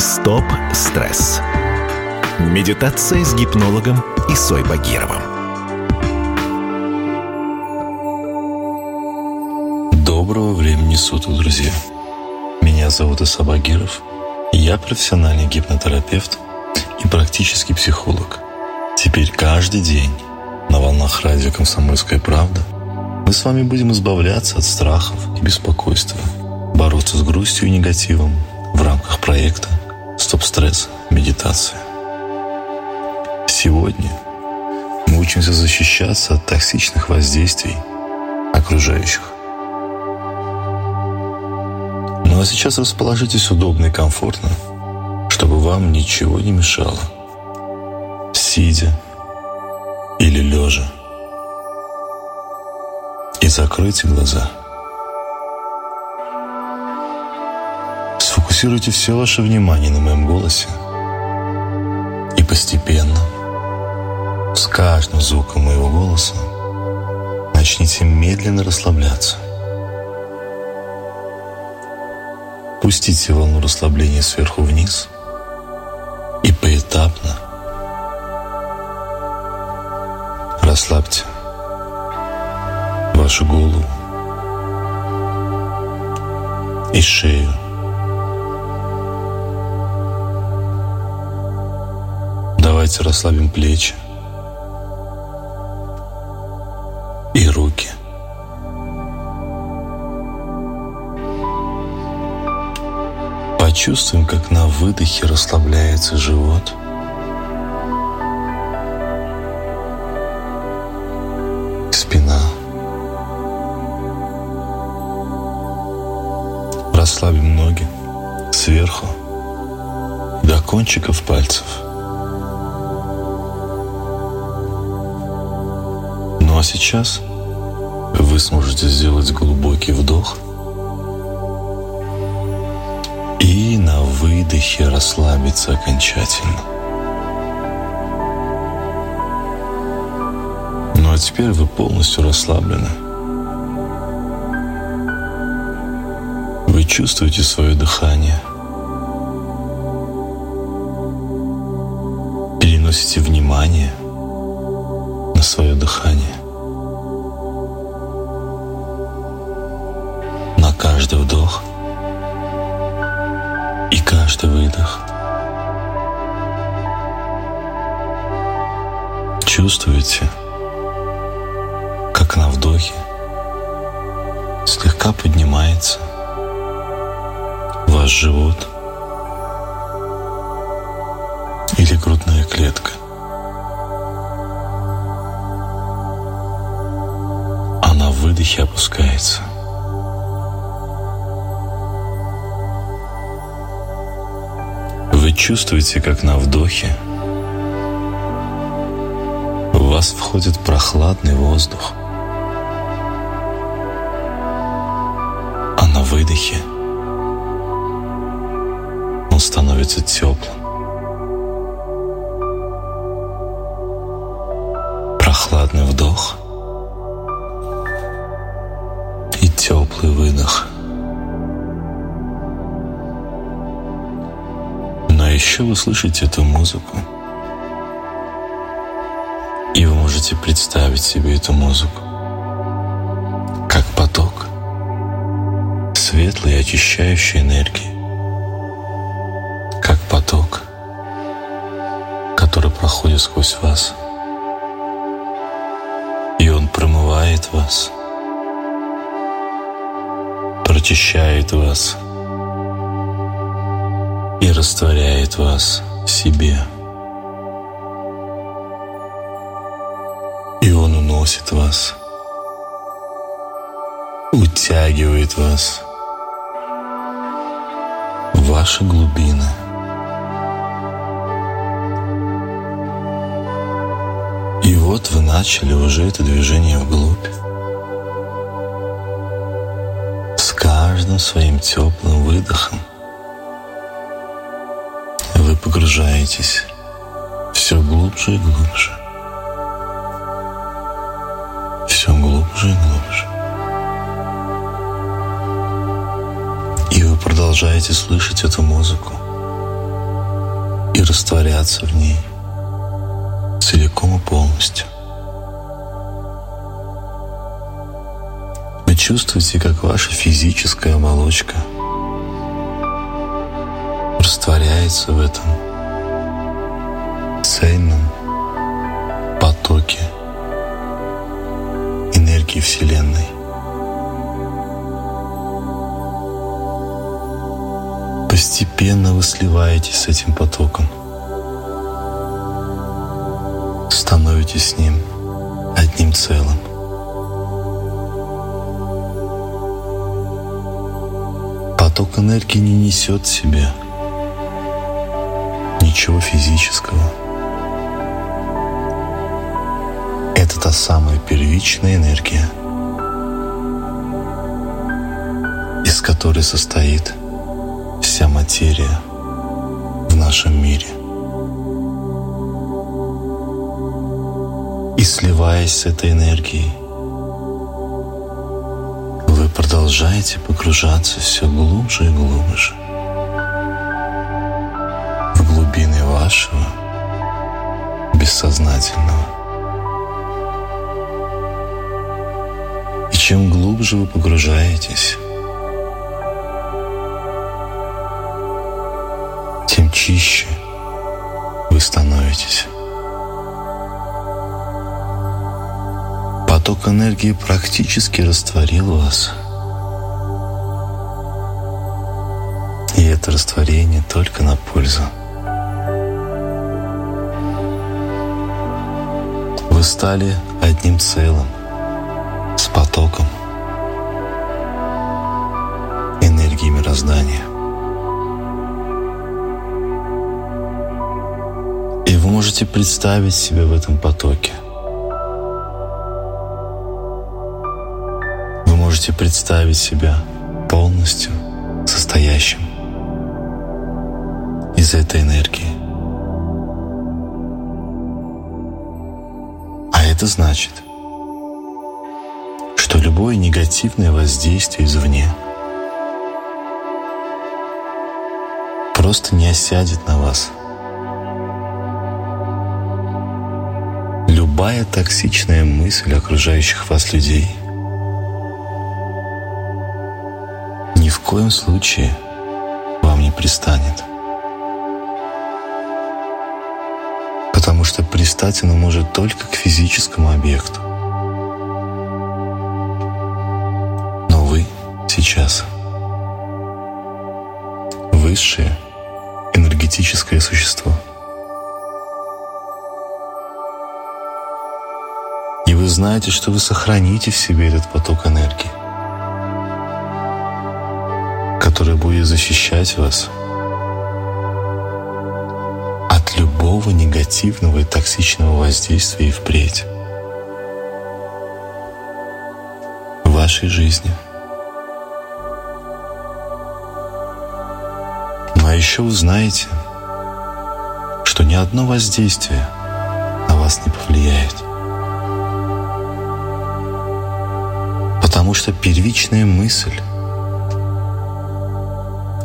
Стоп стресс. Медитация с гипнологом Исой Багировым. Доброго времени суток, друзья. Меня зовут Иса Багиров. Я профессиональный гипнотерапевт и практический психолог. Теперь каждый день на волнах радио «Комсомольская правда» мы с вами будем избавляться от страхов и беспокойства, бороться с грустью и негативом в рамках проекта «Стоп-стресс. Медитация». Сегодня мы учимся защищаться от токсичных воздействий окружающих. Ну а сейчас расположитесь удобно и комфортно, чтобы вам ничего не мешало. Сидя или лежа. И закройте глаза. Сфокусируйте все ваше внимание на моем голосе. И постепенно, с каждым звуком моего голоса, начните медленно расслабляться. Пустите волну расслабления сверху вниз и поэтапно расслабьте вашу голову и шею. Давайте расслабим плечи и руки. Почувствуем, как на выдохе расслабляется живот. Спина. Расслабим ноги сверху до кончиков пальцев. А сейчас вы сможете сделать глубокий вдох и на выдохе расслабиться окончательно. Ну а теперь вы полностью расслаблены. Вы чувствуете свое дыхание. Переносите внимание на свое дыхание. Каждый вдох и каждый выдох. Чувствуете, как на вдохе слегка поднимается ваш живот или грудная клетка. А на выдохе опускается. Чувствуете, как на вдохе в вас входит прохладный воздух, а на выдохе он становится теплым. Прохладный вдох и теплый выдох. Еще вы слышите эту музыку. И вы можете представить себе эту музыку как поток светлой очищающей энергии, как поток, который проходит сквозь вас. И он промывает вас, прочищает вас и растворяет вас в себе. И он уносит вас, утягивает вас в ваши глубины. И вот вы начали уже это движение вглубь. С каждым своим теплым выдохом вы погружаетесь все глубже и глубже. Все глубже и глубже. И вы продолжаете слышать эту музыку и растворяться в ней целиком и полностью. Вы чувствуете, как ваша физическая оболочка растворяется в этом цельном потоке энергии Вселенной. Постепенно вы сливаетесь с этим потоком, становитесь с ним одним целым. Поток энергии не несет в себе ничего физического. Это та самая первичная энергия, из которой состоит вся материя в нашем мире. И сливаясь с этой энергией, вы продолжаете погружаться все глубже и глубже вашего бессознательного. И чем глубже вы погружаетесь, тем чище вы становитесь. Поток энергии практически растворил вас. И это растворение только на пользу. Вы стали одним целым с потоком энергии мироздания. И вы можете представить себя в этом потоке – можете представить себя полностью состоящим из этой энергии. Это значит, что любое негативное воздействие извне просто не осядет на вас. Любая токсичная мысль окружающих вас людей – коем случае вам не пристанет. Что пристать оно может только к физическому объекту. Но вы сейчас высшее энергетическое существо. И вы знаете, что вы сохраните в себе этот поток энергии который будет защищать вас любого негативного и токсичного воздействия и впредь в вашей жизни. Ну а еще вы знаете, что ни одно воздействие на вас не повлияет. Потому что первичная мысль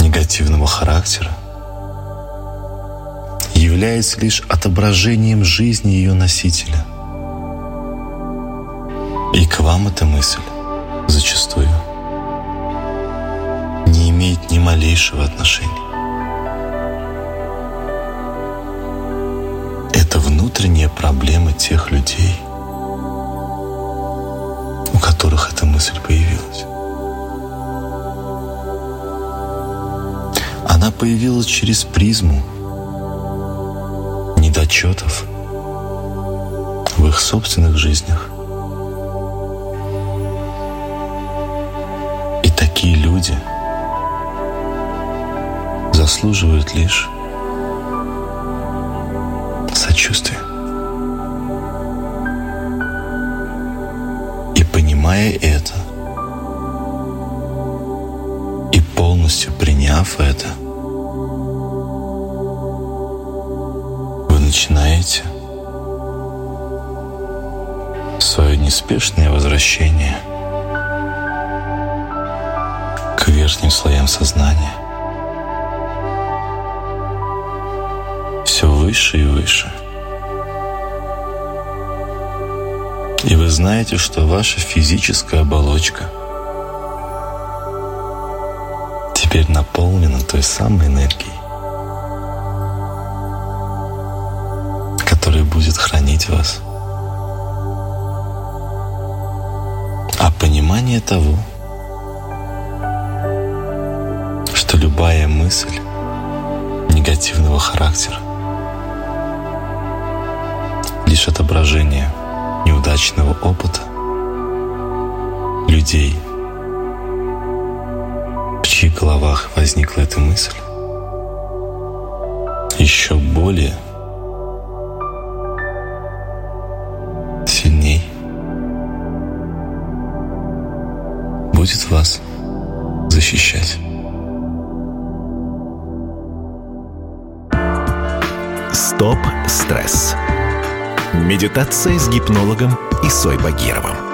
негативного характера является лишь отображением жизни ее носителя. И к вам эта мысль зачастую не имеет ни малейшего отношения. Это внутренняя проблема тех людей, у которых эта мысль появилась. Она появилась через призму недочетов в их собственных жизнях. И такие люди заслуживают лишь сочувствия. И понимая это, и полностью приняв это – начинаете свое неспешное возвращение к верхним слоям сознания. выше и выше. И вы знаете, что ваша физическая оболочка теперь наполнена той самой энергией, хранить вас. А понимание того, что любая мысль негативного характера лишь отображение неудачного опыта людей, в чьих головах возникла эта мысль, еще более будет вас защищать. Стоп-стресс. Медитация с гипнологом Исой Багировым.